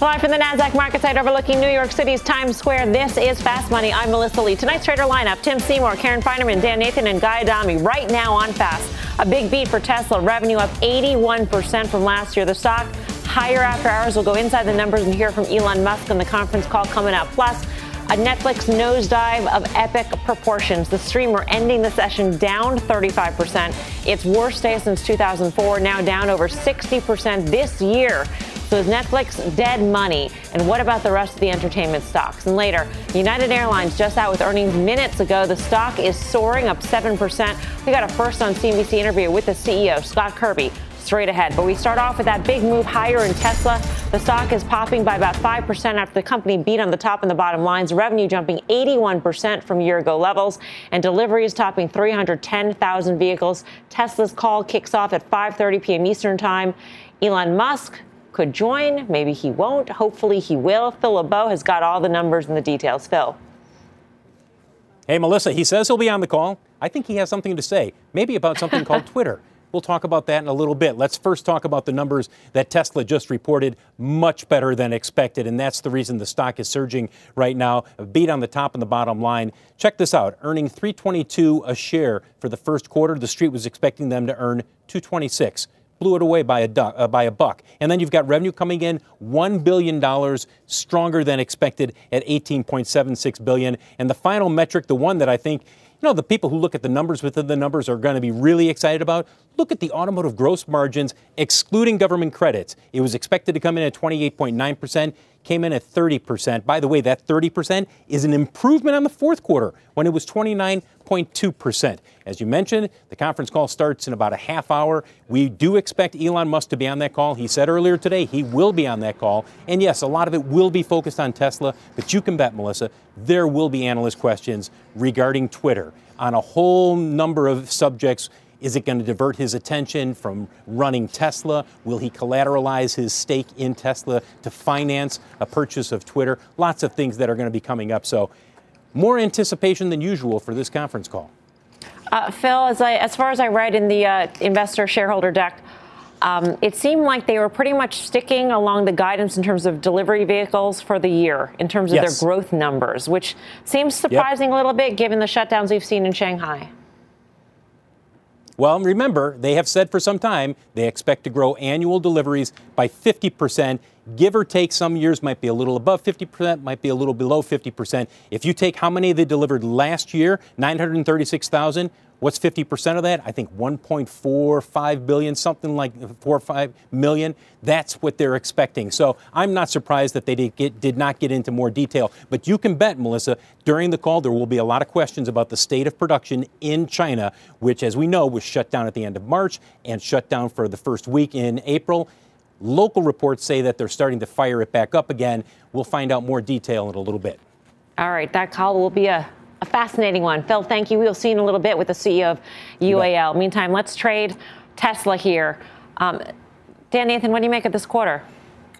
Live from the NASDAQ market site overlooking New York City's Times Square, this is Fast Money. I'm Melissa Lee. Tonight's trader lineup Tim Seymour, Karen Finerman, Dan Nathan, and Guy Adami. Right now on Fast. A big beat for Tesla. Revenue up 81% from last year. The stock higher after hours. We'll go inside the numbers and hear from Elon Musk on the conference call coming up. Plus, a Netflix nosedive of epic proportions. The streamer ending the session down 35%. Its worst day since 2004, now down over 60% this year. So is Netflix dead money? And what about the rest of the entertainment stocks? And later, United Airlines just out with earnings minutes ago. The stock is soaring up 7%. We got a first on CNBC interview with the CEO, Scott Kirby straight ahead. But we start off with that big move higher in Tesla. The stock is popping by about 5% after the company beat on the top and the bottom lines. Revenue jumping 81% from year ago levels and deliveries topping 310,000 vehicles. Tesla's call kicks off at 5:30 p.m. Eastern Time. Elon Musk could join. Maybe he won't. Hopefully he will. Phil LeBeau has got all the numbers and the details. Phil. Hey, Melissa, he says he'll be on the call. I think he has something to say, maybe about something called Twitter. We'll talk about that in a little bit. Let's first talk about the numbers that Tesla just reported, much better than expected, and that's the reason the stock is surging right now. A beat on the top and the bottom line. Check this out: earning 322 a share for the first quarter. The street was expecting them to earn 226 blew it away by a, duck, uh, by a buck. And then you've got revenue coming in $1 billion stronger than expected at 18.76 billion. And the final metric, the one that I think you know, the people who look at the numbers within the numbers are going to be really excited about. Look at the automotive gross margins, excluding government credits. It was expected to come in at 28.9%, came in at 30%. By the way, that 30% is an improvement on the fourth quarter when it was 29.2%. As you mentioned, the conference call starts in about a half hour. We do expect Elon Musk to be on that call. He said earlier today he will be on that call. And yes, a lot of it will be focused on Tesla, but you can bet, Melissa, there will be analyst questions regarding Twitter on a whole number of subjects. Is it going to divert his attention from running Tesla? Will he collateralize his stake in Tesla to finance a purchase of Twitter? Lots of things that are going to be coming up. So, more anticipation than usual for this conference call. Uh, Phil, as, I, as far as I read in the uh, investor shareholder deck, um, it seemed like they were pretty much sticking along the guidance in terms of delivery vehicles for the year, in terms of yes. their growth numbers, which seems surprising yep. a little bit given the shutdowns we've seen in Shanghai. Well, remember, they have said for some time they expect to grow annual deliveries by 50%, give or take. Some years might be a little above 50%, might be a little below 50%. If you take how many they delivered last year, 936,000, What's 50% of that? I think 1.45 billion, something like 4 or 5 million. That's what they're expecting. So I'm not surprised that they did, get, did not get into more detail. But you can bet, Melissa, during the call, there will be a lot of questions about the state of production in China, which, as we know, was shut down at the end of March and shut down for the first week in April. Local reports say that they're starting to fire it back up again. We'll find out more detail in a little bit. All right, that call will be a a fascinating one. Phil, thank you. We'll see you in a little bit with the CEO of UAL. Meantime, let's trade Tesla here. Um, Dan Nathan, what do you make of this quarter?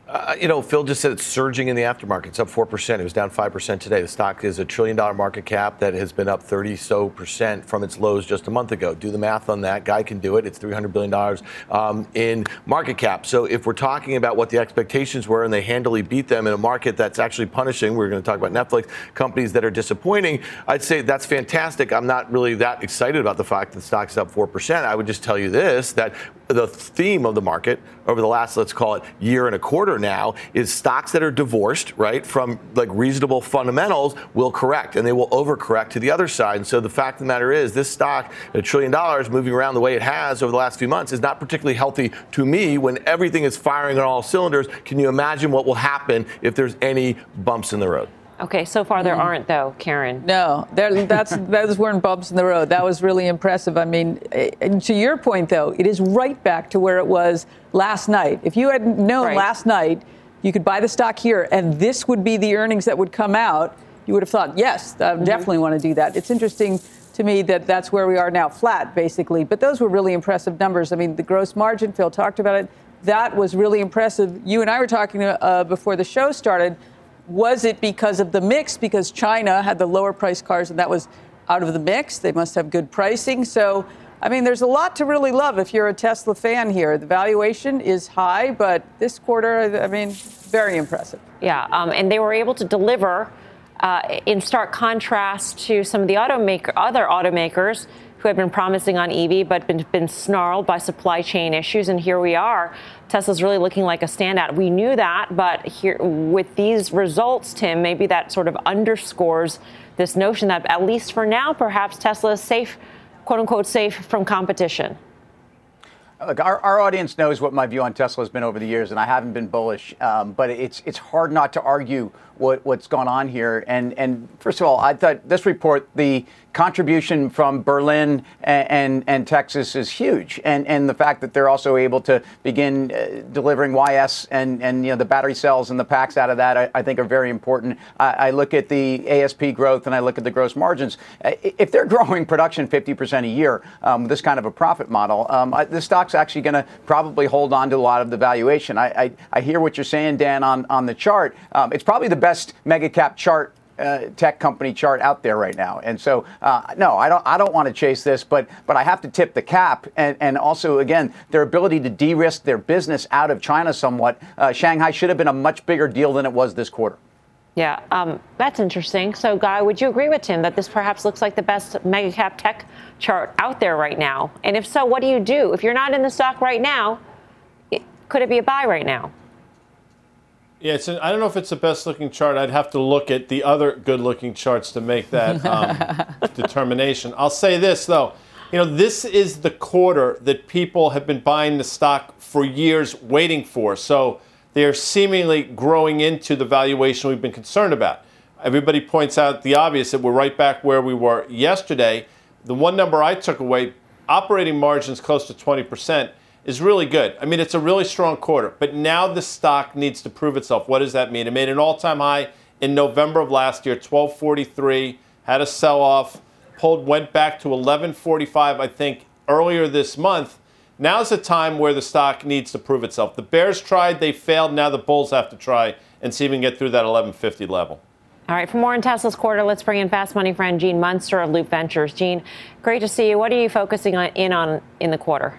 Uh, you know, Phil just said it's surging in the aftermarket. It's up 4%. It was down 5% today. The stock is a trillion dollar market cap that has been up 30 so percent from its lows just a month ago. Do the math on that. Guy can do it. It's $300 billion um, in market cap. So if we're talking about what the expectations were and they handily beat them in a market that's actually punishing, we're going to talk about Netflix, companies that are disappointing, I'd say that's fantastic. I'm not really that excited about the fact that the stock's up 4%. I would just tell you this that the theme of the market over the last, let's call it, year and a quarter now is stocks that are divorced, right, from like reasonable fundamentals will correct and they will overcorrect to the other side. And so the fact of the matter is, this stock, a trillion dollars moving around the way it has over the last few months, is not particularly healthy to me when everything is firing on all cylinders. Can you imagine what will happen if there's any bumps in the road? Okay, so far there mm. aren't though, Karen. No, there, that's those weren't bumps in the road. That was really impressive. I mean, eh, to your point though, it is right back to where it was last night. If you had known right. last night you could buy the stock here, and this would be the earnings that would come out, you would have thought, yes, I mm-hmm. definitely want to do that. It's interesting to me that that's where we are now, flat basically. But those were really impressive numbers. I mean, the gross margin, Phil talked about it. That was really impressive. You and I were talking uh, before the show started. Was it because of the mix? Because China had the lower price cars and that was out of the mix. They must have good pricing. So, I mean, there's a lot to really love if you're a Tesla fan here. The valuation is high, but this quarter, I mean, very impressive. Yeah, um, and they were able to deliver uh, in stark contrast to some of the automaker, other automakers who had been promising on EV but been, been snarled by supply chain issues. And here we are. Tesla's really looking like a standout. We knew that, but here with these results, Tim, maybe that sort of underscores this notion that at least for now, perhaps Tesla is safe, quote unquote, safe from competition. Look, our, our audience knows what my view on Tesla has been over the years, and I haven't been bullish. Um, but it's it's hard not to argue what, what's gone on here. And and first of all, I thought this report, the contribution from Berlin and, and, and, Texas is huge. And, and the fact that they're also able to begin uh, delivering YS and, and you know, the battery cells and the packs out of that, I, I think are very important. I, I, look at the ASP growth and I look at the gross margins. Uh, if they're growing production 50% a year um, with this kind of a profit model, um, I, the stock's actually going to probably hold on to a lot of the valuation. I, I, hear what you're saying, Dan, on, on the chart. Um, it's probably the best mega cap chart uh, tech company chart out there right now. And so, uh, no, I don't. I don't want to chase this, but but I have to tip the cap. And, and also, again, their ability to de-risk their business out of China somewhat. Uh, Shanghai should have been a much bigger deal than it was this quarter. Yeah, um, that's interesting. So, Guy, would you agree with Tim that this perhaps looks like the best mega cap tech chart out there right now? And if so, what do you do if you're not in the stock right now? Could it be a buy right now? Yeah, it's an, I don't know if it's the best looking chart. I'd have to look at the other good looking charts to make that um, determination. I'll say this, though. You know, this is the quarter that people have been buying the stock for years waiting for. So they're seemingly growing into the valuation we've been concerned about. Everybody points out the obvious that we're right back where we were yesterday. The one number I took away operating margins close to 20% is really good. I mean, it's a really strong quarter, but now the stock needs to prove itself. What does that mean? It made an all time high in November of last year, 1243, had a sell off, pulled, went back to 1145, I think, earlier this month. Now's the time where the stock needs to prove itself. The Bears tried, they failed. Now the Bulls have to try and see if we can get through that 1150 level. All right, for more on Tesla's quarter, let's bring in fast money friend Gene Munster of Loup Ventures. Gene, great to see you. What are you focusing on, in on in the quarter?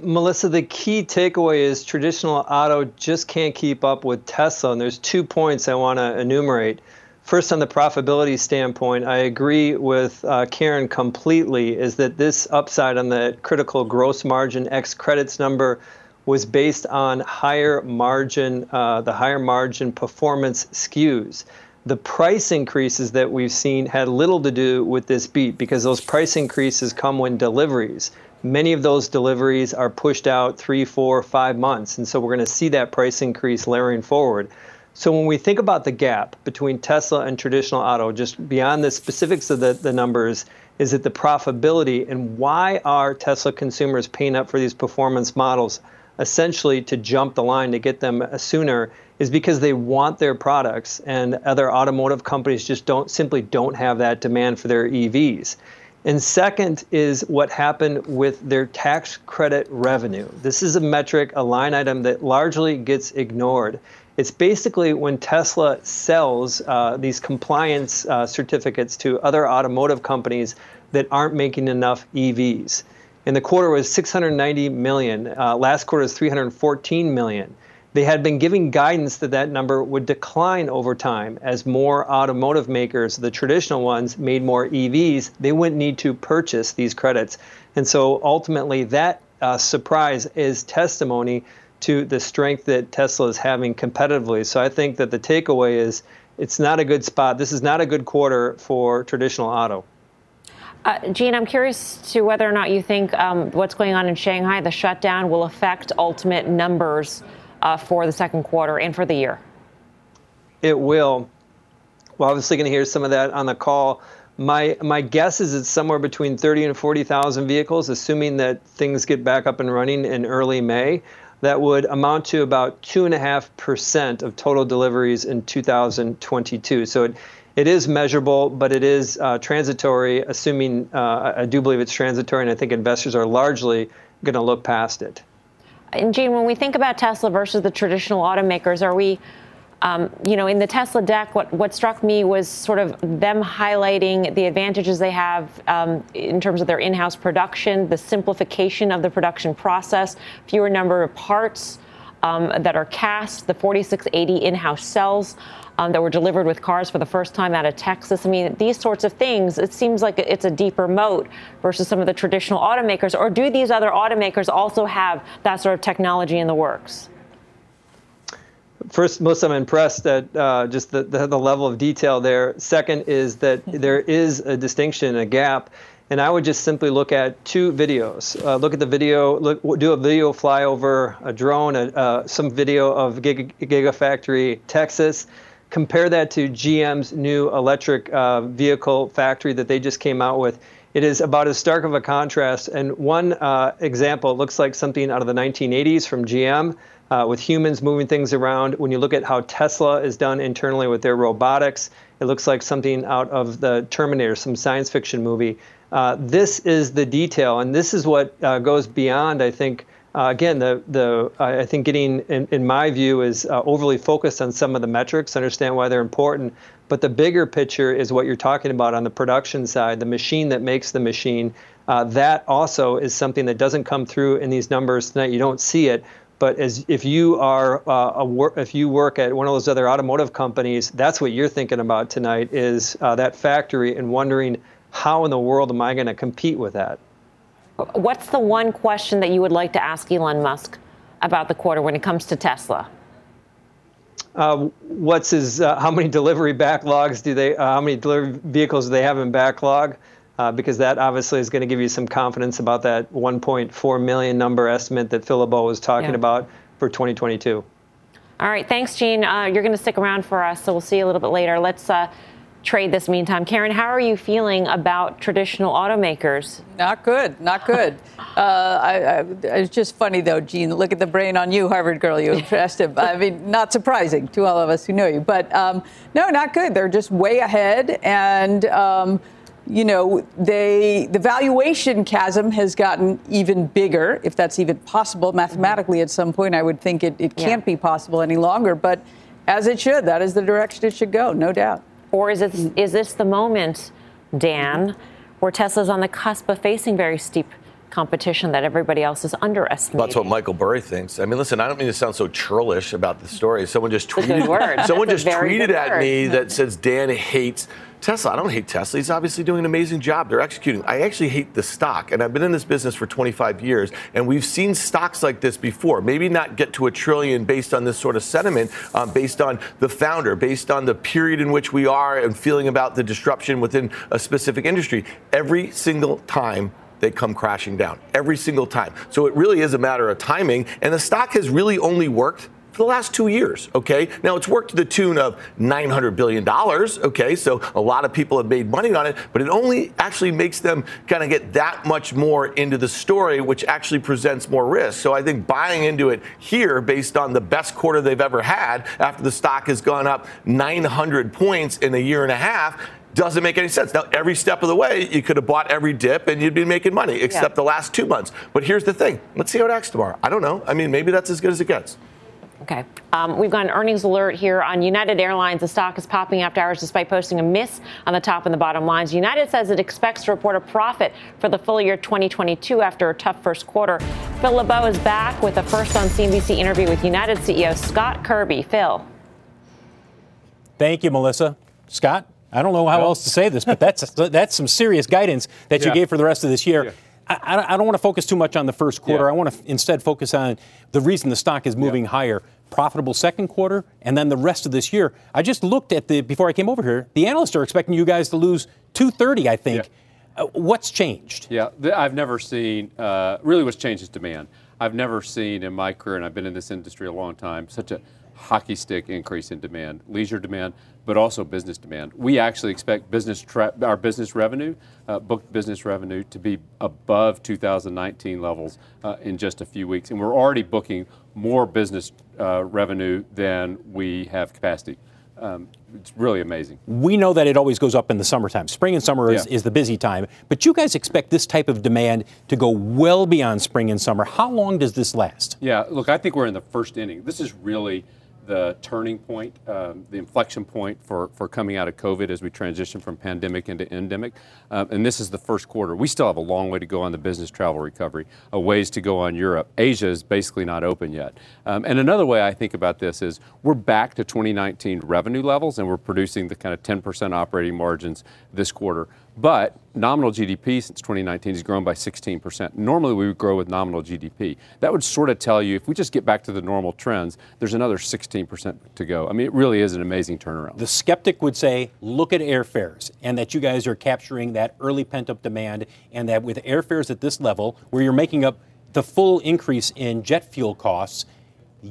Melissa, the key takeaway is traditional auto just can't keep up with Tesla. And there's two points I want to enumerate. First, on the profitability standpoint, I agree with uh, Karen completely, is that this upside on the critical gross margin X credits number was based on higher margin, uh, the higher margin performance SKUs. The price increases that we've seen had little to do with this beat because those price increases come when deliveries many of those deliveries are pushed out three, four, five months. And so we're going to see that price increase layering forward. So when we think about the gap between Tesla and traditional auto, just beyond the specifics of the, the numbers, is it the profitability and why are Tesla consumers paying up for these performance models? Essentially, to jump the line to get them sooner is because they want their products, and other automotive companies just don't simply don't have that demand for their EVs. And second is what happened with their tax credit revenue. This is a metric, a line item that largely gets ignored. It's basically when Tesla sells uh, these compliance uh, certificates to other automotive companies that aren't making enough EVs. And the quarter was 690 million. Uh, last quarter was 314 million. They had been giving guidance that that number would decline over time as more automotive makers, the traditional ones, made more EVs. They wouldn't need to purchase these credits. And so ultimately, that uh, surprise is testimony to the strength that Tesla is having competitively. So I think that the takeaway is it's not a good spot. This is not a good quarter for traditional auto. Uh, Gene, I'm curious to whether or not you think um, what's going on in Shanghai, the shutdown, will affect ultimate numbers uh, for the second quarter and for the year? It will. We're obviously going to hear some of that on the call. My my guess is it's somewhere between 30 and 40,000 vehicles, assuming that things get back up and running in early May. that would amount to about 2.5% of total deliveries in 2022. So it, it is measurable, but it is uh, transitory, assuming uh, I do believe it's transitory, and I think investors are largely going to look past it. And Gene, when we think about Tesla versus the traditional automakers, are we um, you know, in the Tesla deck, what, what struck me was sort of them highlighting the advantages they have um, in terms of their in-house production, the simplification of the production process, fewer number of parts um, that are cast, the 4680 in-house cells. Um, that were delivered with cars for the first time out of Texas. I mean, these sorts of things, it seems like it's a deeper moat versus some of the traditional automakers. Or do these other automakers also have that sort of technology in the works? first, most I'm impressed at uh, just the, the, the level of detail there. Second is that mm-hmm. there is a distinction, a gap. And I would just simply look at two videos. Uh, look at the video, look, do a video flyover, a drone, a, uh, some video of Giga, Gigafactory Texas. Compare that to GM's new electric uh, vehicle factory that they just came out with. It is about as stark of a contrast. And one uh, example looks like something out of the 1980s from GM uh, with humans moving things around. When you look at how Tesla is done internally with their robotics, it looks like something out of the Terminator, some science fiction movie. Uh, this is the detail, and this is what uh, goes beyond, I think. Uh, again, the the I think getting, in, in my view, is uh, overly focused on some of the metrics. Understand why they're important, but the bigger picture is what you're talking about on the production side, the machine that makes the machine. Uh, that also is something that doesn't come through in these numbers tonight. You don't see it, but as if you are uh, a wor- if you work at one of those other automotive companies, that's what you're thinking about tonight is uh, that factory and wondering how in the world am I going to compete with that? What's the one question that you would like to ask Elon Musk about the quarter when it comes to Tesla? Uh, what's his? Uh, how many delivery backlogs do they? Uh, how many delivery vehicles do they have in backlog? uh, because that obviously is going to give you some confidence about that 1.4 million number estimate that Phil LeBeau was talking yeah. about for 2022. All right, thanks, Gene. Uh, you're going to stick around for us, so we'll see you a little bit later. Let's uh, trade this meantime. Karen, how are you feeling about traditional automakers? Not good, not good. uh, I, I, it's just funny, though, Gene. Look at the brain on you, Harvard girl. You impressed him. I mean, not surprising to all of us who know you. But um, no, not good. They're just way ahead. And um, you know, they the valuation chasm has gotten even bigger, if that's even possible mathematically. At some point, I would think it, it can't be possible any longer, but as it should, that is the direction it should go, no doubt. Or is it is this the moment, Dan, where Tesla's on the cusp of facing very steep competition that everybody else is underestimating. That's what Michael Burry thinks. I mean, listen, I don't mean to sound so churlish about the story. Someone just tweeted, someone just tweeted at me that says Dan hates Tesla, I don't hate Tesla. He's obviously doing an amazing job. They're executing. I actually hate the stock. And I've been in this business for 25 years, and we've seen stocks like this before. Maybe not get to a trillion based on this sort of sentiment, um, based on the founder, based on the period in which we are and feeling about the disruption within a specific industry. Every single time they come crashing down every single time. So it really is a matter of timing. And the stock has really only worked for the last two years. Okay, now it's worked to the tune of 900 billion dollars. Okay, so a lot of people have made money on it, but it only actually makes them kind of get that much more into the story, which actually presents more risk. So I think buying into it here, based on the best quarter they've ever had, after the stock has gone up 900 points in a year and a half doesn't make any sense. Now, every step of the way, you could have bought every dip and you'd be making money, except yeah. the last two months. But here's the thing let's see how it acts tomorrow. I don't know. I mean, maybe that's as good as it gets. Okay. Um, we've got an earnings alert here on United Airlines. The stock is popping after hours despite posting a miss on the top and the bottom lines. United says it expects to report a profit for the full year 2022 after a tough first quarter. Phil LeBeau is back with a first on CNBC interview with United CEO Scott Kirby. Phil. Thank you, Melissa. Scott, I don't know how else to say this, but that's that's some serious guidance that you yeah. gave for the rest of this year. Yeah. I, I, don't want to focus too much on the first quarter. Yeah. I want to instead focus on the reason the stock is moving higher. Profitable second quarter, and then the rest of this year. I just looked at the before I came over here. The analysts are expecting you guys to lose 230. I think. Uh, what's changed? Yeah, I've never seen. Uh, really, what's changed is demand. I've never seen in my career, and I've been in this industry a long time, such a hockey stick increase in demand, leisure demand, but also business demand. We actually expect business our business revenue, uh, booked business revenue, to be above 2019 levels uh, in just a few weeks, and we're already booking more business uh, revenue than we have capacity. Um, it's really amazing. We know that it always goes up in the summertime. Spring and summer is, Yeah. is the busy time, but you guys expect this type of demand to go well beyond spring and summer. How long does this last? Yeah, look, I think we're in the first inning. This is really the turning point, um, the inflection point for, for coming out of COVID as we transition from pandemic into endemic. Um, and this is the first quarter. We still have a long way to go on the business travel recovery, a ways to go on Europe. Asia is basically not open yet. Um, and another way I think about this is we're back to 2019 revenue levels and we're producing the kind of 10% operating margins this quarter. But nominal GDP since 2019 has grown by 16%. Normally we would grow with nominal GDP. That would sort of tell you if we just get back to the normal trends, there's another 16% to go. I mean, it really is an amazing turnaround. The skeptic would say, look at airfares, and that you guys are capturing that early pent up demand, and that with airfares at this level, where you're making up the full increase in jet fuel costs,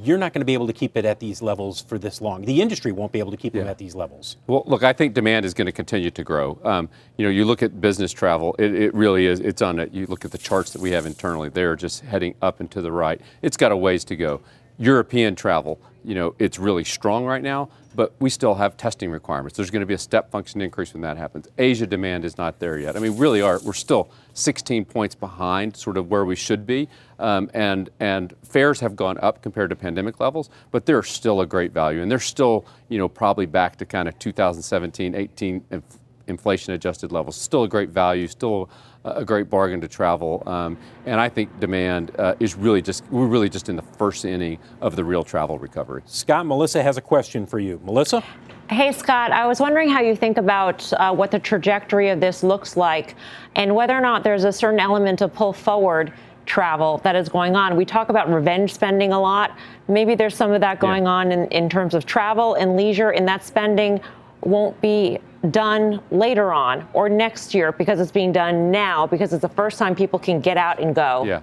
you're not going to be able to keep it at these levels for this long. The industry won't be able to keep them at these levels. Well, look, I think demand is going to continue to grow. Um, you know, you look at business travel; it, it really is. It's on it. You look at the charts that we have internally; they're just heading up and to the right. It's got a ways to go. European travel, you know, it's really strong right now, but we still have testing requirements. There's going to be a step function increase when that happens. Asia demand is not there yet. I mean, really are. We're still 16 points behind sort of where we should be, um, and and fares have gone up compared to pandemic levels, but they're still a great value, and they're still, you know, probably back to kind of 2017, 18 inf- inflation adjusted levels. Still a great value. Still a great bargain to travel, um, and I think demand uh, is really just we're really just in the first inning of the real travel recovery. Scott, Melissa has a question for you. Melissa? Hey, Scott, I was wondering how you think about uh, what the trajectory of this looks like and whether or not there's a certain element of pull forward travel that is going on. We talk about revenge spending a lot. Maybe there's some of that going on in, in terms of travel and leisure, and that spending won't be done later on or next year because it's being done now because it's the first time people can get out and go. Yeah.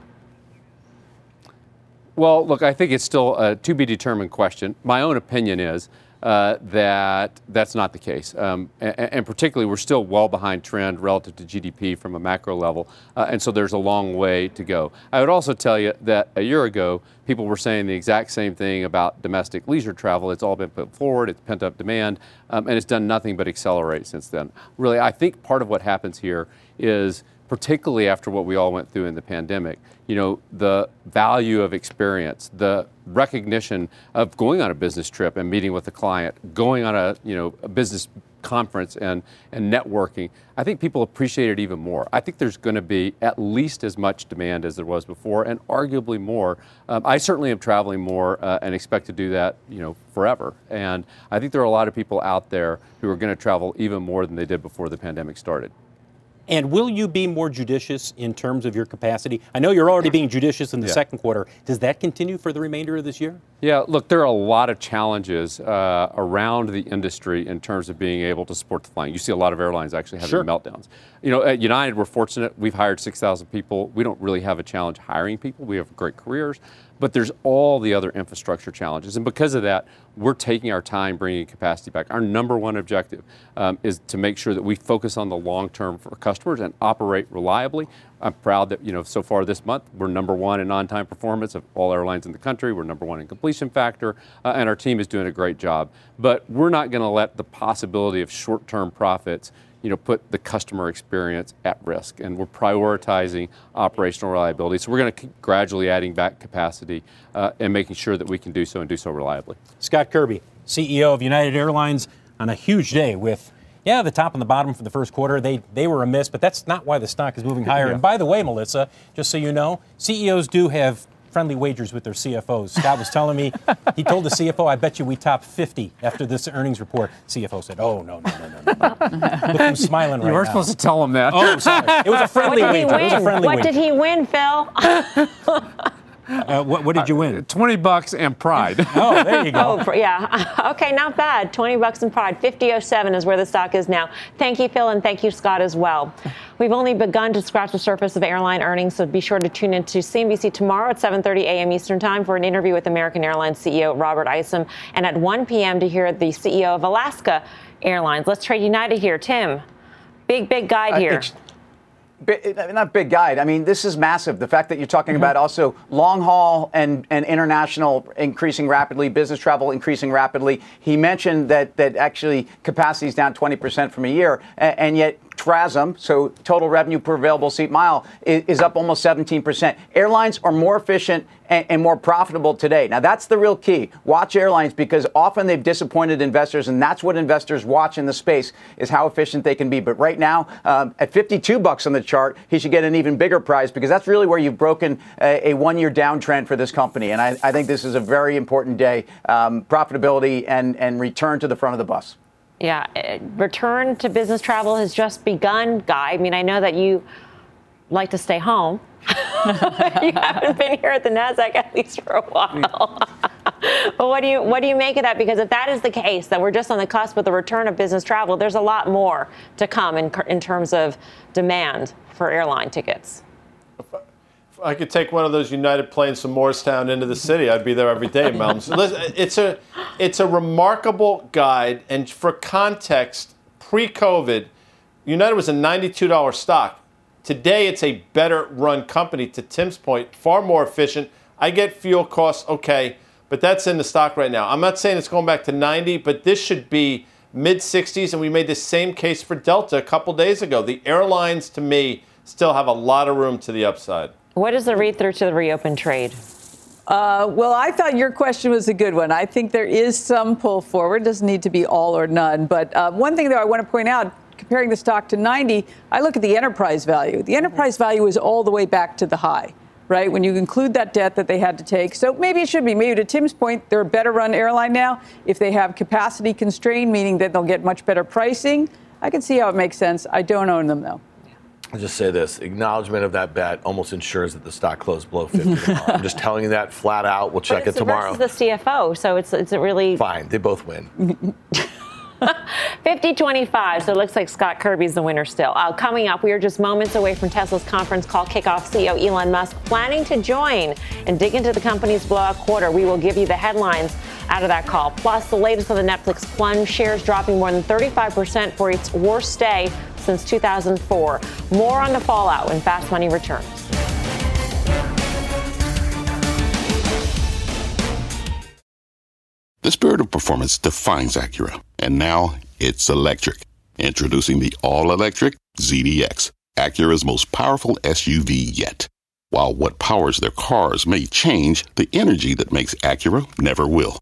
Well, look, I think it's still a to be determined question. My own opinion is uh, that that's not the case. Um, and, and, particularly, we're still well behind trend relative to GDP from a macro level. Uh, and so there's a long way to go. I would also tell you that a year ago, people were saying the exact same thing about domestic leisure travel. It's all been put forward, it's pent up demand, um, and it's done nothing but accelerate since then. Really, I think part of what happens here is particularly after what we all went through in the pandemic, you know, the value of experience, the recognition of going on a business trip and meeting with a client, going on a, you know, a business conference and, and networking, I think people appreciate it even more. I think there's going to be at least as much demand as there was before, and arguably more. Um, I certainly am traveling more uh, and expect to do that, you know, forever. And I think there are a lot of people out there who are going to travel even more than they did before the pandemic started. And will you be more judicious in terms of your capacity? I know you're already being judicious in the Yeah. second quarter. Does that continue for the remainder of this year? Yeah, look, there are a lot of challenges uh, around the industry in terms of being able to support the flying. You see a lot of airlines actually having Sure. meltdowns. You know, at United, we're fortunate. We've hired 6,000 people. We don't really have a challenge hiring people. We have great careers. But there's all the other infrastructure challenges. And because of that, we're taking our time bringing capacity back. Our number one objective um, is to make sure that we focus on the long term for customers and operate reliably. I'm proud that, you know, so far this month, we're number one in on time performance of all airlines in the country. We're number one in completion factor, uh, and our team is doing a great job. But we're not going to let the possibility of short term profits you know, put the customer experience at risk. And we're prioritizing operational reliability. So we're going to keep gradually adding back capacity uh, and making sure that we can do so and do so reliably. Scott Kirby, CEO of United Airlines, on a huge day with, yeah, the top and the bottom for the first quarter. They they were a miss, but that's not why the stock is moving higher. Yeah. And by the way, Melissa, just so you know, CEOs do have friendly wagers with their CFOs. Scott was telling me, he told the CFO, I bet you we top 50 after this earnings report. CFO said, oh, no, no, no, no, no. Look who's smiling right You were now. supposed to tell him that. Oh, sorry. It was a What friendly did he wager. It was a win? friendly What wager. did he win, Phil? Uh, what, what did you win? 20 bucks and pride. Oh, there you go. Oh, yeah. Okay, not bad. 20 bucks and pride. 50.07 is where the stock is now. Thank you, Phil, and thank you, Scott, as well. We We've only begun to scratch the surface of airline earnings, so be sure to tune into CNBC tomorrow at 7:30 a.m. Eastern Time for an interview with American Airlines CEO Robert Isom, and at 1 p.m. to hear the CEO of Alaska Airlines. Let's trade United here, Tim. Big, big guide here. Uh, not big guide. I mean, this is massive. The fact that you're talking mm-hmm. about also long haul and, and international increasing rapidly, business travel increasing rapidly. He mentioned that that actually capacity is down 20% from a year, and, and yet TRASM, so total revenue per available seat mile, is, is up almost 17%. Airlines are more efficient and, and, more profitable today. Now, that's the real key. Watch airlines because often they've disappointed investors, and that's what investors watch in the space is how efficient they can be. But right now, um, at 52 bucks on the chart, he should get an even bigger prize because that's really where you've broken a, a one-year downtrend for this company. And I, I, think this is a very important day, um, profitability and, and return to the front of the bus. Yeah, uh, return to business travel has just begun, Guy. I mean, I know that you like to stay home. you haven't been here at the Nasdaq at least for a while. but what do you what do you make of that? Because if that is the case, that we're just on the cusp of the return of business travel, there's a lot more to come in in terms of demand for airline tickets. I could take one of those United planes from Morristown into the city. I'd be there every day, Melms. it's a it's a remarkable guide, and for context, pre-COVID, United was a ninety-two dollar stock. Today, it's a better run company. To Tim's point, far more efficient. I get fuel costs okay, but that's in the stock right now. I'm not saying it's going back to 90, but this should be mid 60s, and we made the same case for Delta a couple days ago. The airlines, to me, still have a lot of room to the upside. What is the read through to the reopen trade? Uh, well, I thought your question was a good one. I think there is some pull forward. It doesn't need to be all or none. But uh, one thing, though, I want to point out comparing the stock to 90, I look at the enterprise value. The enterprise value is all the way back to the high, right? When you include that debt that they had to take. So maybe it should be. Maybe to Tim's point, they're a better run airline now. If they have capacity constrained, meaning that they'll get much better pricing, I can see how it makes sense. I don't own them, though. I'll just say this acknowledgement of that bet almost ensures that the stock closed below 50 I'm just telling you that flat out. We'll check it tomorrow. This is the CFO, so it's, it's really. Fine, they both win. 50 25. So it looks like Scott Kirby's the winner still. Uh, coming up, we are just moments away from Tesla's conference call kickoff. CEO Elon Musk planning to join and dig into the company's blowout quarter. We will give you the headlines out of that call. Plus, the latest on the Netflix plunge, shares dropping more than 35% for its worst day since 2004. More on the fallout when Fast Money returns. The spirit of performance defines Acura, and now it's electric. Introducing the all-electric ZDX, Acura's most powerful SUV yet. While what powers their cars may change, the energy that makes Acura never will.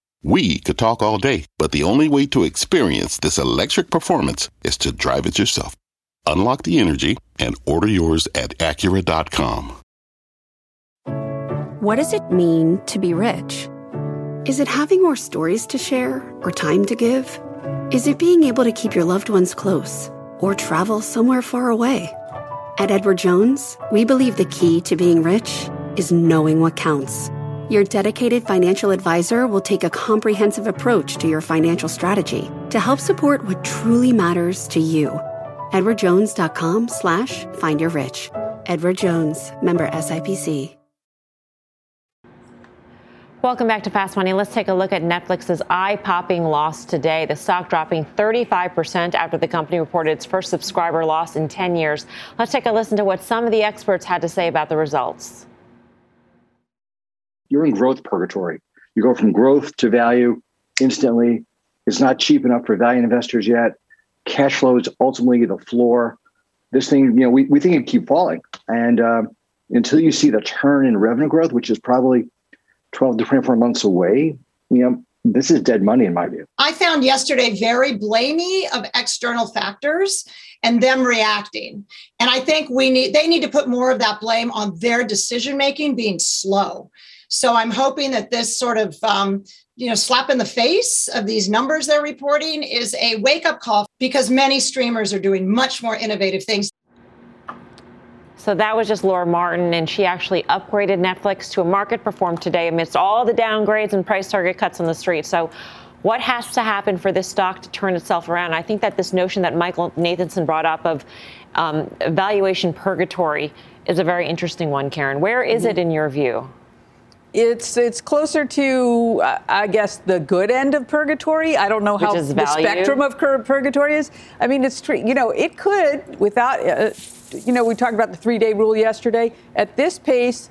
We could talk all day, but the only way to experience this electric performance is to drive it yourself. Unlock the energy and order yours at Acura.com. What does it mean to be rich? Is it having more stories to share or time to give? Is it being able to keep your loved ones close or travel somewhere far away? At Edward Jones, we believe the key to being rich is knowing what counts your dedicated financial advisor will take a comprehensive approach to your financial strategy to help support what truly matters to you. EdwardJones.com slash find your rich. Edward Jones, member SIPC. Welcome back to Fast Money. Let's take a look at Netflix's eye popping loss today. The stock dropping 35% after the company reported its first subscriber loss in 10 years. Let's take a listen to what some of the experts had to say about the results you're in growth purgatory. You go from growth to value instantly. It's not cheap enough for value investors yet. Cash flow is ultimately the floor. This thing, you know, we, we think it keep falling. And uh, until you see the turn in revenue growth, which is probably 12 to 24 months away, you know, this is dead money in my view. I found yesterday very blamey of external factors and them reacting. And I think we need they need to put more of that blame on their decision making being slow. So I'm hoping that this sort of um, you know slap in the face of these numbers they're reporting is a wake up call because many streamers are doing much more innovative things. So that was just Laura Martin, and she actually upgraded Netflix to a market perform today amidst all the downgrades and price target cuts on the street. So what has to happen for this stock to turn itself around? I think that this notion that Michael Nathanson brought up of um, valuation purgatory is a very interesting one, Karen. Where is it in your view? It's it's closer to uh, I guess the good end of purgatory. I don't know how the spectrum of purgatory is. I mean, it's true. you know it could without uh, you know we talked about the three day rule yesterday. At this pace,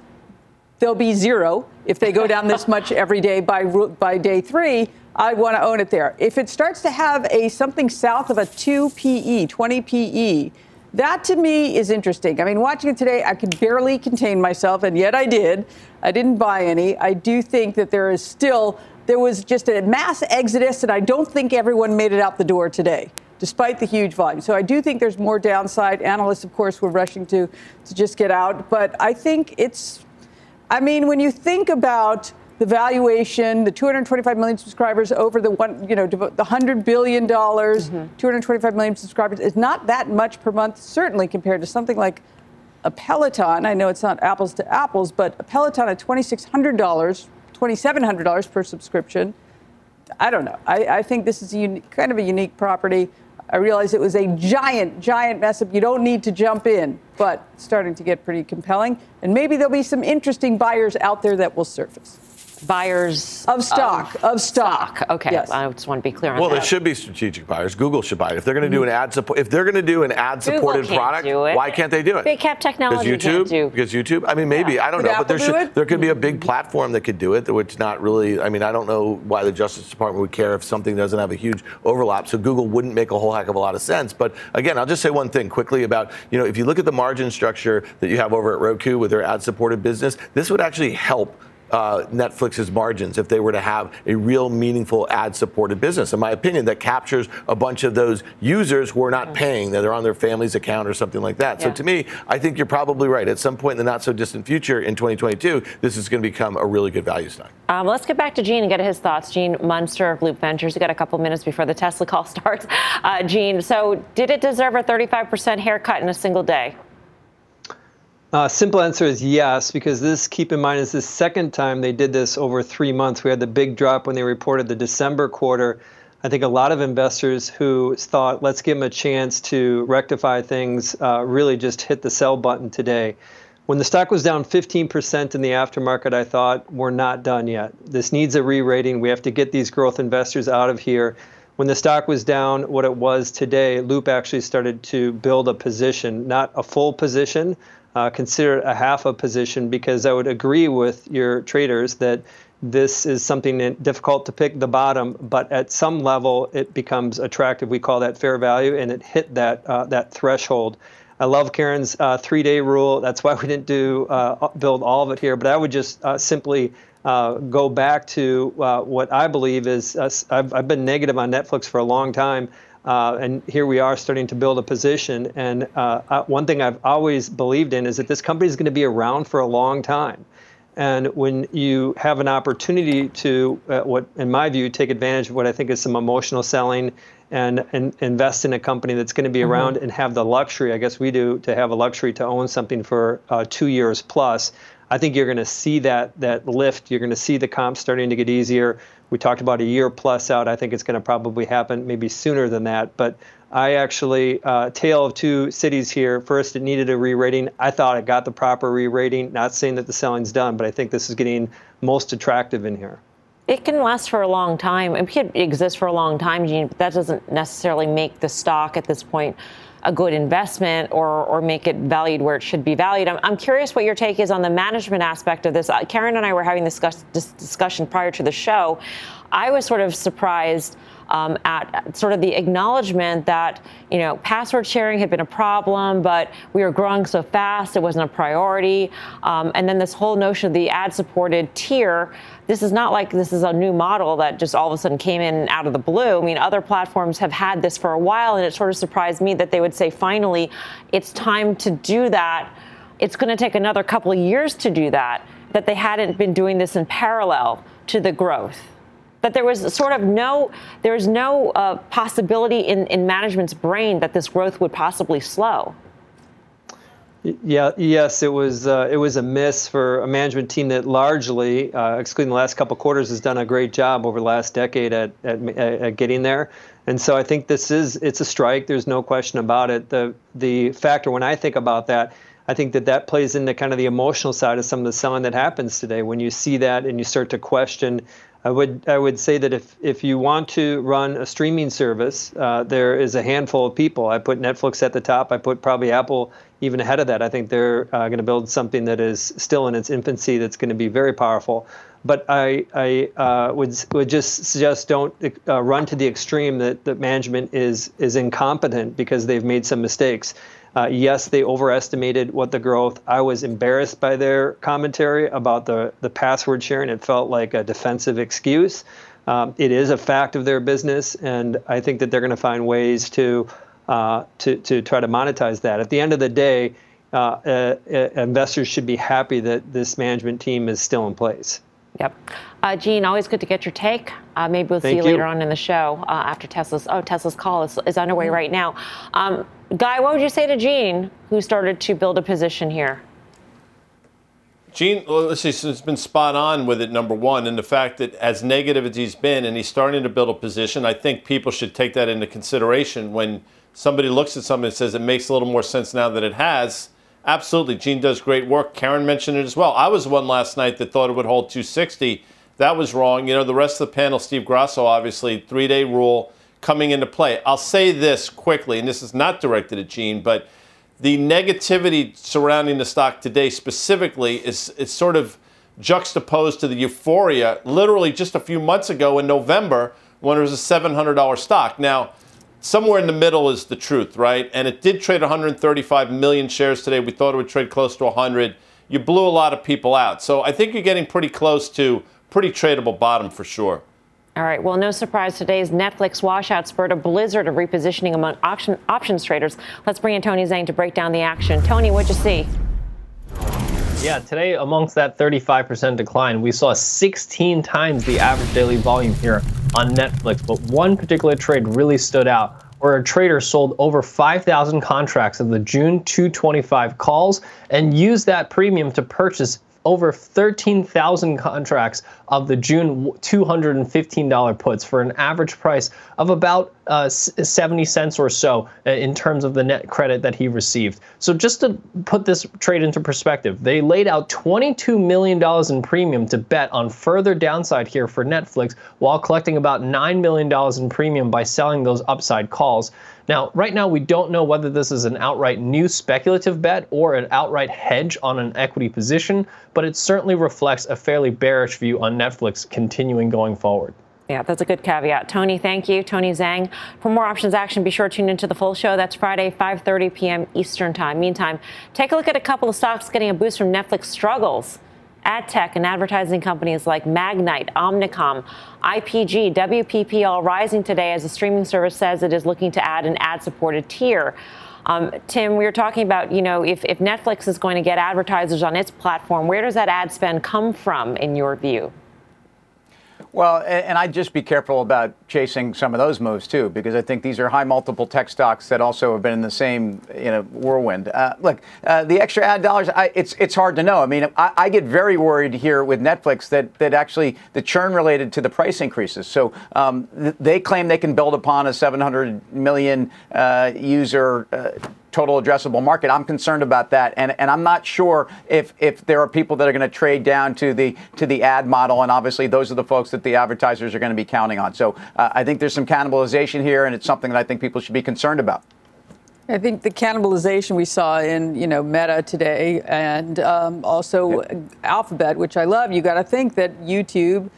there'll be zero if they go down this much every day by by day three. I want to own it there. If it starts to have a something south of a 2 PE, 20 PE, that to me is interesting. I mean, watching it today, I could barely contain myself, and yet I did. I didn't buy any. I do think that there is still, there was just a mass exodus, and I don't think everyone made it out the door today, despite the huge volume. So I do think there's more downside. Analysts, of course, were rushing to, to just get out. But I think it's, I mean, when you think about the valuation, the 225 million subscribers over the one, you know, the hundred billion dollars, mm-hmm. 225 million subscribers is not that much per month, certainly compared to something like a Peloton. I know it's not apples to apples, but a Peloton at $2,600, $2,700 per subscription. I don't know. I, I think this is unique, kind of a unique property. I realize it was a giant, giant mess up. You don't need to jump in, but starting to get pretty compelling. And maybe there'll be some interesting buyers out there that will surface buyers of stock of, of stock. stock. Okay, yes. I just want to be clear on well, that. Well, there should be strategic buyers. Google should buy it if they're going to do an ad support. If they're going to do an ad supported product, why can't they do it? Big cap technology. Because YouTube. Do. Because YouTube. I mean, maybe yeah. I don't Could know, Apple but there should it? there could be a big platform that could do it, which not really. I mean, I don't know why the Justice Department would care if something doesn't have a huge overlap. So Google wouldn't make a whole heck of a lot of sense. But again, I'll just say one thing quickly about you know if you look at the margin structure that you have over at Roku with their ad supported business, this would actually help uh, Netflix's margins if they were to have a real meaningful ad supported business, in my opinion, that captures a bunch of those users who are not paying, that are on their family's account or something like that. Yeah. So to me, I think you're probably right. At some point in the not so distant future in 2022, this is going to become a really good value stock. Um, let's get back to Gene and get his thoughts. Gene Munster of Loup Ventures. We got a couple minutes before the Tesla call starts. Uh, Gene, so did it deserve a 35% haircut in a single day? Uh, simple answer is yes, because this, keep in mind, is the second time they did this over three months. We had the big drop when they reported the December quarter. I think a lot of investors who thought, let's give them a chance to rectify things, uh, really just hit the sell button today. When the stock was down 15% in the aftermarket, I thought, we're not done yet. This needs a re rating. We have to get these growth investors out of here. When the stock was down what it was today, Loup actually started to build a position, not a full position, uh, consider it a half a position because I would agree with your traders that this is something difficult to pick the bottom, but at some level it becomes attractive. We call that fair value, and it hit that uh, that threshold. I love Karen's uh, three-day rule. That's why we didn't do uh, build all of it here. But I would just uh, simply uh, go back to uh, what I believe is I've, I've been negative on Netflix for a long time. Uh, and here we are starting to build a position. And uh, one thing I've always believed in is that this company is going to be around for a long time. And when you have an opportunity to, uh, what in my view, take advantage of what I think is some emotional selling and, and invest in a company that's going to be mm-hmm. around and have the luxury, I guess we do, to have a luxury to own something for uh, two years plus. I think you're going to see that that lift. You're going to see the comps starting to get easier. We talked about a year plus out. I think it's going to probably happen maybe sooner than that. But I actually, uh, tale of two cities here. First, it needed a re-rating. I thought it got the proper re-rating. Not saying that the selling's done, but I think this is getting most attractive in here. It can last for a long time. It can exist for a long time, Gene, but that doesn't necessarily make the stock at this point a good investment or, or make it valued where it should be valued. I'm, I'm curious what your take is on the management aspect of this. Uh, Karen and I were having this, discuss, discussion prior to the show. I was sort of surprised um, at sort of the acknowledgement that you know password sharing had been a problem, but we were growing so fast it wasn't a priority. Um, and then this whole notion of the ad-supported tier this is not like this is a new model that just all of a sudden came in out of the blue. I mean, other platforms have had this for a while, and it sort of surprised me that they would say, finally, it's time to do that. It's going to take another couple of years to do that, that they hadn't been doing this in parallel to the growth. That there was sort of no, there was no uh, possibility in, in management's brain that this growth would possibly slow. Yeah, yes, it was uh, it was a miss for a management team that largely, uh, excluding the last couple quarters, has done a great job over the last decade at, at, at getting there. And so I think this is it's a strike. There's no question about it. The the factor when I think about that, I think that that plays into kind of the emotional side of some of the selling that happens today. When you see that and you start to question I would I would say that if if you want to run a streaming service, uh, there is a handful of people. I put Netflix at the top. I put probably Apple even ahead of that. I think they're uh, going to build something that is still in its infancy. That's going to be very powerful. But I I uh, would would just suggest don't uh, run to the extreme that that management is is incompetent because they've made some mistakes. Uh, yes, they overestimated what the growth. I was embarrassed by their commentary about the, the password sharing. It felt like a defensive excuse. Um, it is a fact of their business, and I think that they're going to find ways to, uh, to, to try to monetize that. At the end of the day, uh, uh, uh investors should be happy that this management team is still in place. Yep. Uh, Gene, always good to get your take. Uh, maybe we'll Thank see you, you, later on in the show uh, after Tesla's. Oh, Tesla's call is, is underway mm-hmm. right now. Um, Guy, what would you say to Gene, who started to build a position here? Gene, well, let's see, has been spot on with it, number one. And the fact that, as negative as he's been, and he's starting to build a position, I think people should take that into consideration when somebody looks at something and says it makes a little more sense now that it has. Absolutely. Gene does great work. Karen mentioned it as well. I was one last night that thought it would hold 260. That was wrong. You know, the rest of the panel, Steve Grasso, obviously, three day rule coming into play. I'll say this quickly, and this is not directed at Gene, but the negativity surrounding the stock today specifically is, is sort of juxtaposed to the euphoria literally just a few months ago in November when it was a $700 stock. Now, somewhere in the middle is the truth, right? And it did trade 135 million shares today. We thought it would trade close to 100. You blew a lot of people out. So I think you're getting pretty close to pretty tradable bottom for sure. All right. Well, no surprise, today's Netflix washout spurred a blizzard of repositioning among option, options traders. Let's bring in Tony Zhang to break down the action. Tony, what'd you see? Yeah, today amongst that 35% decline, we saw 16 times the average daily volume here on Netflix. But one particular trade really stood out where a trader sold over 5,000 contracts of the June 225 calls and used that premium to purchase over 13,000 contracts of the June $215 puts for an average price of about uh, 70 cents or so uh, in terms of the net credit that he received. So just to put this trade into perspective, they laid out $22 million in premium to bet on further downside here for Netflix while collecting about $9 million in premium by selling those upside calls. Now, right now, we don't know whether this is an outright new speculative bet or an outright hedge on an equity position, but it certainly reflects a fairly bearish view on Netflix continuing going forward. Yeah, that's a good caveat. Tony, thank you. Tony Zhang. For more options action, be sure to tune into the full show. That's Friday, 5.30 p.m. Eastern Time. Meantime, take a look at a couple of stocks getting a boost from Netflix struggles ad tech and advertising companies like Magnite, Omnicom, IPG, WPP all rising today as the streaming service says it is looking to add an ad supported tier. Um, Tim, we were talking about, you know, if, if Netflix is going to get advertisers on its platform, where does that ad spend come from, in your view? Well, and I'd just be careful about chasing some of those moves too, because I think these are high multiple tech stocks that also have been in the same you know whirlwind. Uh, look, uh, the extra ad dollars, I, it's it's hard to know. I mean, I, I, get very worried here with Netflix that that actually the churn related to the price increases. So um, th- they claim they can build upon a 700 million uh, user uh, total addressable market. I'm concerned about that, and and I'm not sure if if there are people that are going to trade down to the to the ad model, and obviously those are the folks that the advertisers are going to be counting on. So uh, I think there's some cannibalization here, and it's something that I think people should be concerned about. I think the cannibalization we saw in you know Meta today, and um, also yep. Alphabet, which I love. You got to think that YouTube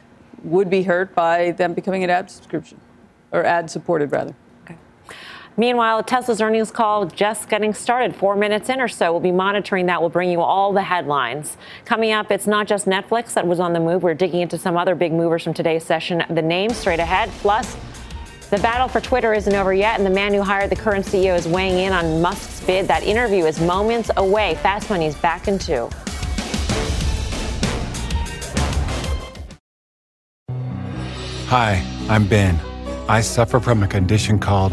would be hurt by them becoming an ad subscription or ad supported rather. Meanwhile, Tesla's earnings call just getting started, four minutes in or so. We'll be monitoring that. We'll bring you all the headlines. Coming up, it's not just Netflix that was on the move. We're digging into some other big movers from today's session. The names straight ahead. Plus, the battle for Twitter isn't over yet, and the man who hired the current CEO is weighing in on Musk's bid. That interview is moments away. Fast Money's back in two. Hi, I'm Ben. I suffer from a condition called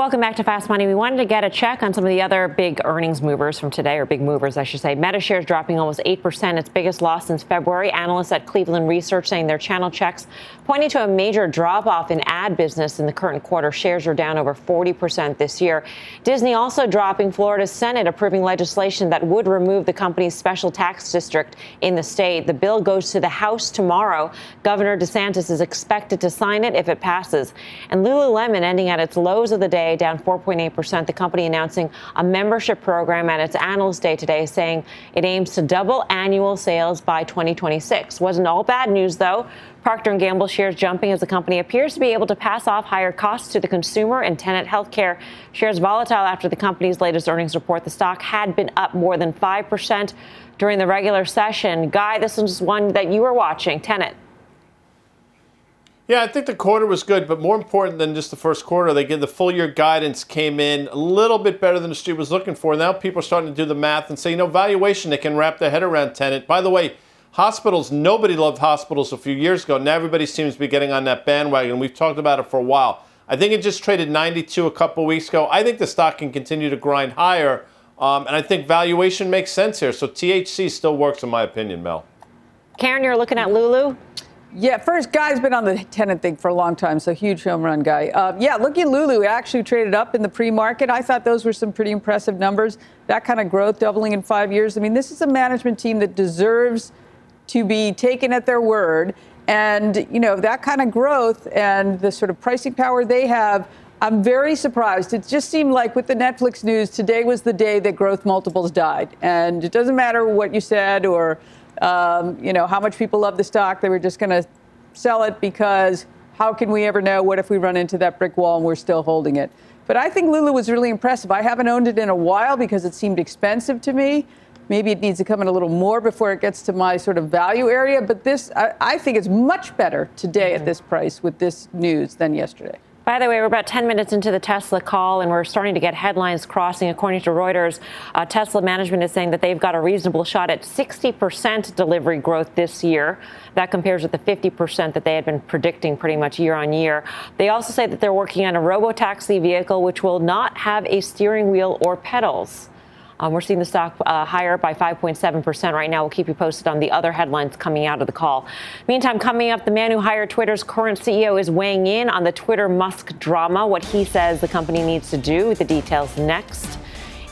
Welcome back to Fast Money. We wanted to get a check on some of the other big earnings movers from today, or big movers, I should say. Meta shares dropping almost 8%, its biggest loss since February. Analysts at Cleveland Research saying their channel checks pointing to a major drop off in ad business in the current quarter. Shares are down over 40% this year. Disney also dropping Florida's Senate approving legislation that would remove the company's special tax district in the state. The bill goes to the House tomorrow. Governor DeSantis is expected to sign it if it passes. And Lululemon ending at its lows of the day down 4.8%. The company announcing a membership program at its analyst day today, saying it aims to double annual sales by 2026. Wasn't all bad news, though. Procter & Gamble shares jumping as the company appears to be able to pass off higher costs to the consumer and Tenet Healthcare shares volatile after the company's latest earnings report. The stock had been up more than 5% during the regular session. Guy, this is one that you were watching, Tenet. Yeah, I think the quarter was good, but more important than just the first quarter, they get the full year guidance came in a little bit better than the street was looking for. Now people are starting to do the math and say, you know, valuation, they can wrap their head around Tenet. By the way, hospitals, nobody loved hospitals a few years ago. Now everybody seems to be getting on that bandwagon. We've talked about it for a while. I think it just traded 92 a couple weeks ago. I think the stock can continue to grind higher, um, and I think valuation makes sense here. So THC still works, in my opinion, Mel. Karen, you're looking at Lulu. Yeah, first, Guy's been on the Tenet thing for a long time, so huge home run guy. Uh, yeah, looking at Lulu, it actually traded up in the pre market. I thought those were some pretty impressive numbers. That kind of growth, doubling in five years. I mean, this is a management team that deserves to be taken at their word. And, you know, that kind of growth and the sort of pricing power they have, I'm very surprised. It just seemed like with the Netflix news, today was the day that growth multiples died. And it doesn't matter what you said or um, you know, how much people love the stock. They were just going to sell it because how can we ever know? What if we run into that brick wall and we're still holding it? But I think Lulu was really impressive. I haven't owned it in a while because it seemed expensive to me. Maybe it needs to come in a little more before it gets to my sort of value area. But this, I, I think it's much better today mm-hmm. at this price with this news than yesterday. By the way, we're about 10 minutes into the Tesla call, and we're starting to get headlines crossing. According to Reuters, uh, Tesla management is saying that they've got a reasonable shot at 60% delivery growth this year. That compares with the 50% that they had been predicting pretty much year on year. They also say that they're working on a robo-taxi vehicle which will not have a steering wheel or pedals. Um, we're seeing the stock uh, higher by 5.7% right now. We'll keep you posted on the other headlines coming out of the call. Meantime, coming up, the man who hired Twitter's current CEO is weighing in on the Twitter Musk drama, what he says the company needs to do. With the details next.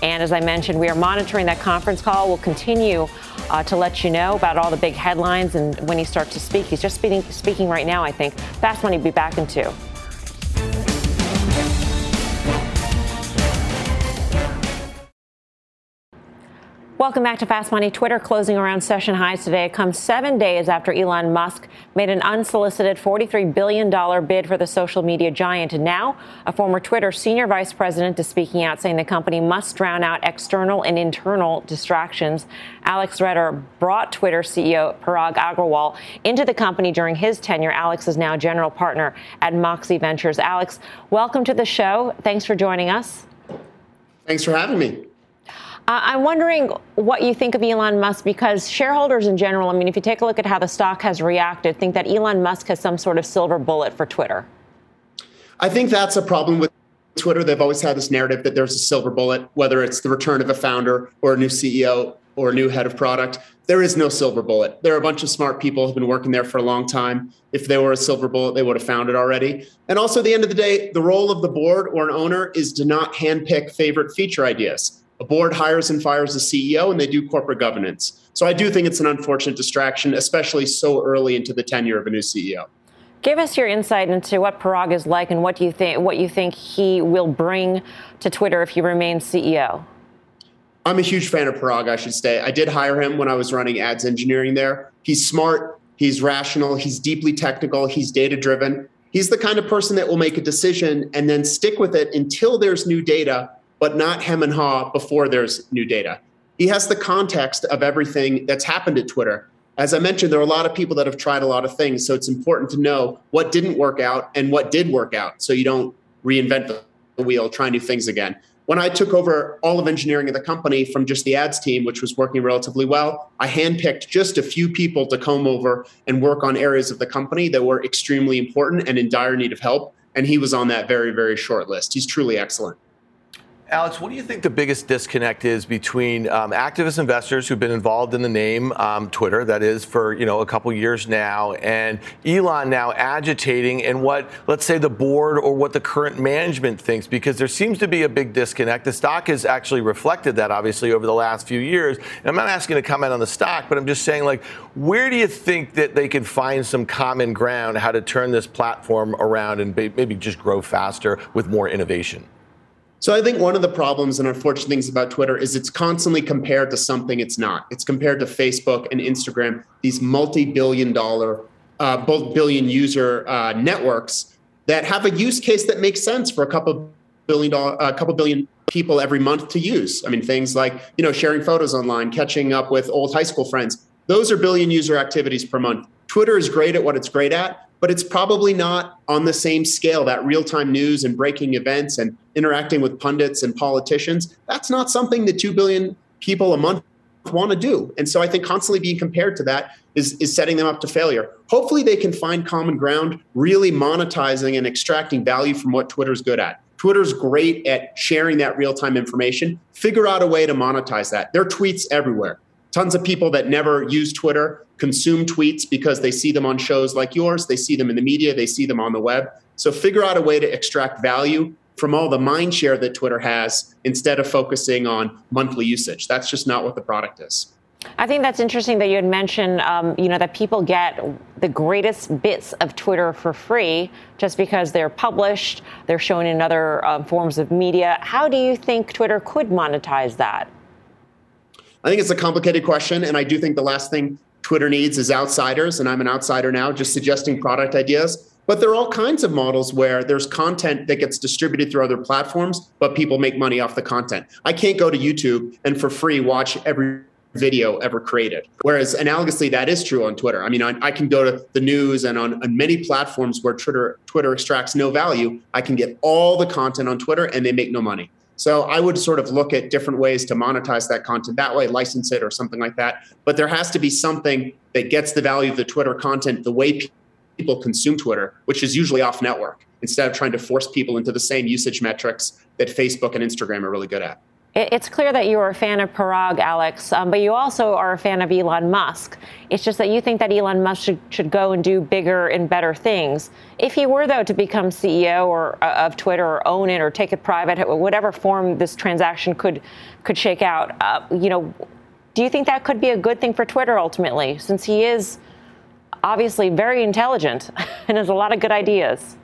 And as I mentioned, we are monitoring that conference call. We'll continue uh, to let you know about all the big headlines and when he starts to speak. He's just speaking, speaking right now, I think. Fast Money will be back in two. Welcome back to Fast Money. Twitter closing around session highs today. Comes seven days after Elon Musk made an unsolicited $43 billion bid for the social media giant. And now, a former Twitter senior vice president is speaking out, saying the company must drown out external and internal distractions. Alex Roetter brought Twitter CEO Parag Agrawal into the company during his tenure. Alex is now general partner at Moxxie Ventures. Alex, welcome to the show. Thanks for joining us. Thanks for having me. Uh, I'm wondering what you think of Elon Musk because shareholders in general, I mean, if you take a look at how the stock has reacted, think that Elon Musk has some sort of silver bullet for Twitter. I think that's a problem with Twitter. They've always had this narrative that there's a silver bullet, whether it's the return of a founder or a new CEO or a new head of product. There is no silver bullet. There are a bunch of smart people who've been working there for a long time. If there were a silver bullet, they would have found it already. And also, at the end of the day, the role of the board or an owner is to not handpick favorite feature ideas. A board hires and fires a CEO, and they do corporate governance. So I do think it's an unfortunate distraction, especially so early into the tenure of a new CEO. Give us your insight into what Parag is like and what do you think what you think he will bring to Twitter if he remains CEO. I'm a huge fan of Parag, I should say. I did hire him when I was running ads engineering there. He's smart, he's rational, he's deeply technical, he's data driven. He's the kind of person that will make a decision and then stick with it until there's new data, but not hem and haw before there's new data. He has the context of everything that's happened at Twitter. As I mentioned, there are a lot of people that have tried a lot of things. So it's important to know what didn't work out and what did work out so you don't reinvent the wheel, try new things again when I took over all of engineering at the company from just the ads team, which was working relatively well, I handpicked just a few people to come over and work on areas of the company that were extremely important and in dire need of help. And he was on that very, very short list. He's truly excellent. Alex, what do you think the biggest disconnect is between um, activist investors who've been involved in the name um, Twitter, that is for you know a couple years now, and Elon now agitating, and what let's say the board or what the current management thinks? Because there seems to be a big disconnect. The stock has actually reflected that, obviously, over the last few years. And I'm not asking to comment on the stock, but I'm just saying, like, where do you think that they can find some common ground, how to turn this platform around and maybe just grow faster with more innovation? So I think one of the problems and unfortunate things about Twitter is it's constantly compared to something it's not. It's compared to Facebook and Instagram, these multi-billion dollar, uh, both billion user uh, networks that have a use case that makes sense for a couple billion dollar, a couple billion people every month to use. I mean, things like you know sharing photos online, catching up with old high school friends. Those are billion user activities per month. Twitter is great at what it's great at, but it's probably not on the same scale that real-time news and breaking events and interacting with pundits and politicians. That's not something that 2 billion people a month want to do. And so i think constantly being compared to that is, is setting them up to failure. Hopefully they can find common ground really monetizing and extracting value from what twitter's good at. Twitter's great at sharing that real-time information. Figure out a way to monetize that. There are tweets everywhere. Tons of people that never use twitter consume tweets because they see them on shows like yours, they see them in the media, they see them on the web. So figure out a way to extract value from all the mind share that Twitter has instead of focusing on monthly usage. That's just not what the product is. I think that's interesting that you had mentioned, um, you know, that people get the greatest bits of Twitter for free just because they're published, they're shown in other um, forms of media. How do you think Twitter could monetize that? I think it's a complicated question, and I do think the last thing Twitter needs is outsiders, and I'm an outsider now, just suggesting product ideas. But there are all kinds of models where there's content that gets distributed through other platforms, but people make money off the content. I can't go to YouTube and for free watch every video ever created. Whereas analogously, that is true on Twitter. I mean, I, I can go to the news and on, on, many platforms where Twitter Twitter extracts no value, I can get all the content on Twitter and they make no money. So I would sort of look at different ways to monetize that content that way, license it or something like that. But there has to be something that gets the value of the Twitter content the way people consume Twitter, which is usually off network, instead of trying to force people into the same usage metrics that Facebook and Instagram are really good at. It's clear that you are a fan of Parag, Alex, um, but you also are a fan of Elon Musk. It's just that you think that Elon Musk should, should go and do bigger and better things. If he were, though, to become CEO or uh, of Twitter or own it or take it private, whatever form this transaction could could shake out, uh, you know, do you think that could be a good thing for Twitter ultimately, since he is obviously very intelligent and has a lot of good ideas?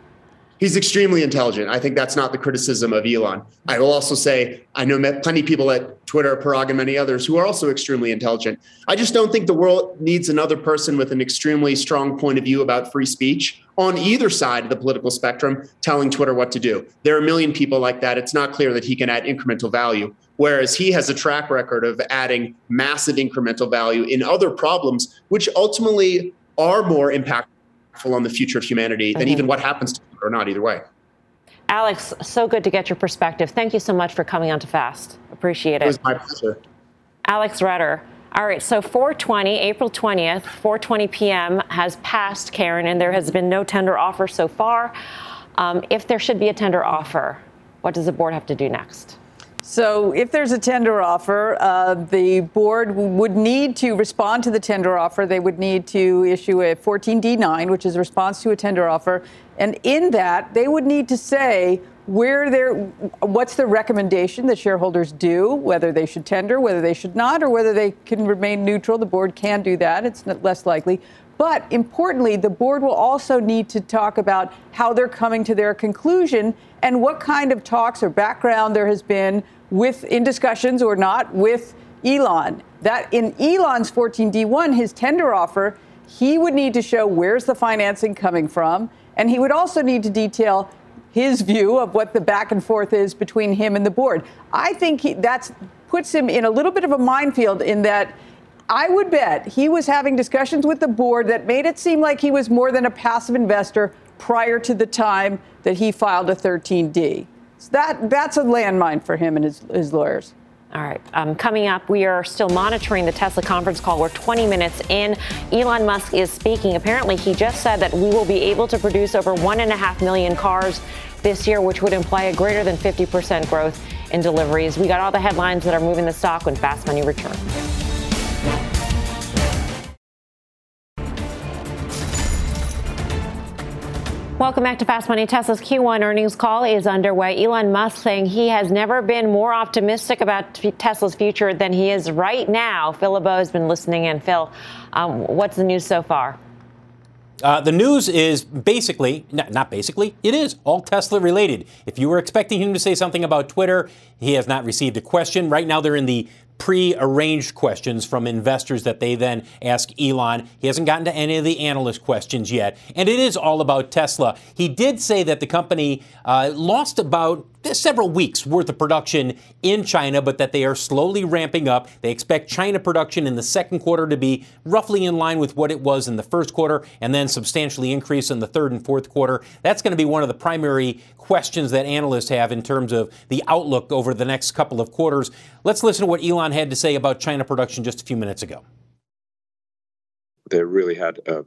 He's extremely intelligent. I think that's not the criticism of Elon. I will also say I know plenty of people at Twitter, Parag, and many others who are also extremely intelligent. I just don't think the world needs another person with an extremely strong point of view about free speech on either side of the political spectrum telling Twitter what to do. There are a million people like that. It's not clear that he can add incremental value. Whereas he has a track record of adding massive incremental value in other problems, which ultimately are more impactful on the future of humanity than mm-hmm. even what happens to or not either way. Alex, so good to get your perspective. Thank you so much for coming on to Fast. Appreciate it. It was my pleasure. Alex Roetter. All right, so 420, April 20th, 4:20 p.m. has passed, Karen, and there has been no tender offer so far. Um, if there should be a tender offer, what does the board have to do next? So, if there's a tender offer, uh, the board would need to respond to the tender offer. They would need to issue a 14D9, which is a response to a tender offer. And in that, they would need to say where they're, what's the recommendation that shareholders do, whether they should tender, whether they should not, or whether they can remain neutral. The board can do that. It's less likely. But importantly, the board will also need to talk about how they're coming to their conclusion and what kind of talks or background there has been with in discussions or not with Elon. That in Elon's 14D1, his tender offer, he would need to show where's the financing coming from, and he would also need to detail his view of what the back and forth is between him and the board. I think he, that's puts him in a little bit of a minefield in that I would bet he was having discussions with the board that made it seem like he was more than a passive investor prior to the time that he filed a 13D. So that, that's a landmine for him and his, his lawyers. All right. Um, coming up, we are still monitoring the Tesla conference call. We're 20 minutes in. Elon Musk is speaking. Apparently, he just said that we will be able to produce over one and a half million cars this year, which would imply a greater than 50% growth in deliveries. We got all the headlines that are moving the stock when Fast Money returns. Welcome back to Fast Money. Tesla's Q1 earnings call is underway. Elon Musk saying he has never been more optimistic about Tesla's future than he is right now. Phil LeBeau has been listening in. Phil, um, what's the news so far? Uh, the news is basically, not basically, it is all Tesla related. If you were expecting him to say something about Twitter, he has not received a question. Right now, they're in the pre-arranged questions from investors that they then ask Elon. He hasn't gotten to any of the analyst questions yet, and it is all about Tesla. He did say that the company uh, lost about several weeks worth of production in China, but that they are slowly ramping up. They expect China production in the second quarter to be roughly in line with what it was in the first quarter, and then substantially increase in the third and fourth quarter. That's going to be one of the primary questions that analysts have in terms of the outlook over the next couple of quarters. Let's listen to what Elon had to say about China production just a few minutes ago. They really had uh,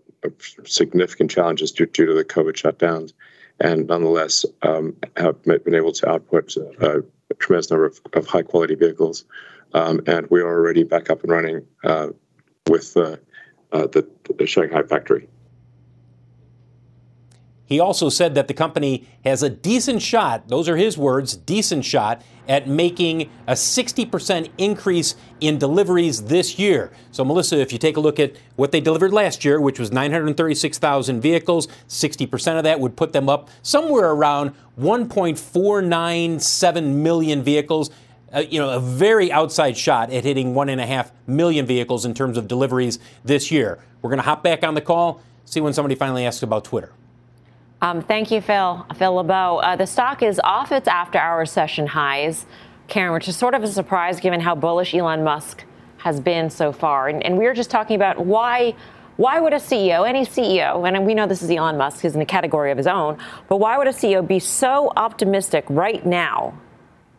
significant challenges due, due, to the COVID shutdowns, and nonetheless um, have been able to output uh, a tremendous number of, of high quality vehicles. Um, and we are already back up and running uh, with uh, the, the Shanghai factory. He also said that the company has a decent shot, those are his words, decent shot at making a 60% increase in deliveries this year. So, Melissa, if you take a look at what they delivered last year, which was 936,000 vehicles, 60% of that would put them up somewhere around 1.497 million vehicles. Uh, you know, a very outside shot at hitting one and a half million vehicles in terms of deliveries this year. We're going to hop back on the call, see when somebody finally asks about Twitter. Um, thank you, Phil. Phil LeBeau. Uh, the stock is off its after hours session highs, Karen, which is sort of a surprise given how bullish Elon Musk has been so far. And, and we were just talking about why. Why would a CEO, any CEO, and we know this is Elon Musk, he's in a category of his own, but why would a CEO be so optimistic right now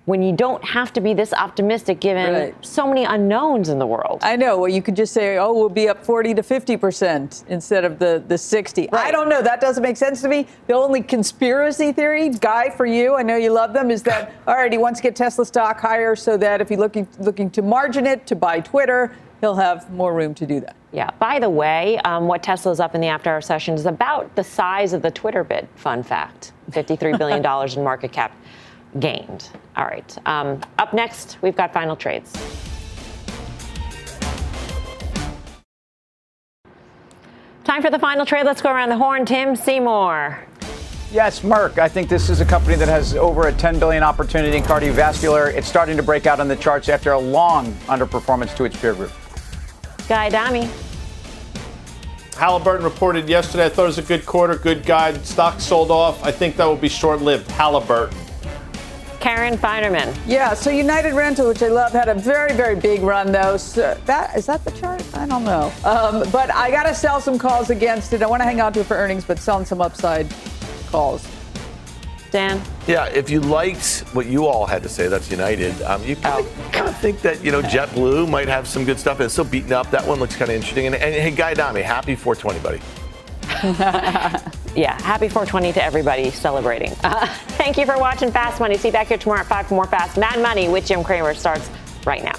when you don't have to be this optimistic given right. so many unknowns in the world. I know. Well, you could just say, oh, we'll be up 40 to 50 percent instead of the, the 60. Right. I don't know. That doesn't make sense to me. The only conspiracy theory, Guy, for you, I know you love them, is that, all right, he wants to get Tesla stock higher so that if he's looking, looking to margin it, to buy Twitter, he'll have more room to do that. Yeah. By the way, um, what Tesla's up in the after hour session is about the size of the Twitter bid. Fun fact $53 billion in market cap gained. All right. Um, up next, we've got final trades. Time for the final trade. Let's go around the horn. Tim Seymour. Yes, Merck. I think this is a company that has over a 10 billion opportunity in cardiovascular. It's starting to break out on the charts after a long underperformance to its peer group. Guy Adami. Halliburton reported yesterday. I thought it was a good quarter, good guide. Stock sold off. I think that will be short lived. Halliburton. Karen Finerman. Yeah, so United Rental, which I love, had a very, very big run though. So that is that the chart? I don't know. Um, but I got to sell some calls against it. I want to hang on to it for earnings, but selling some upside calls. Dan. Yeah, if you liked what you all had to say, that's United. Um, you kind of, think that you know JetBlue might have some good stuff. It's still beaten up. That one looks kind of interesting. And, and hey, Guy Adami, happy 420, buddy. yeah, happy 420 to everybody celebrating. Uh, thank you for watching Fast Money. See you back here tomorrow at 5 for more Fast Mad Money with Jim Cramer starts right now.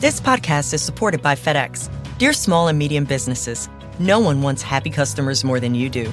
This podcast is supported by FedEx. Dear small and medium businesses, no one wants happy customers more than you do.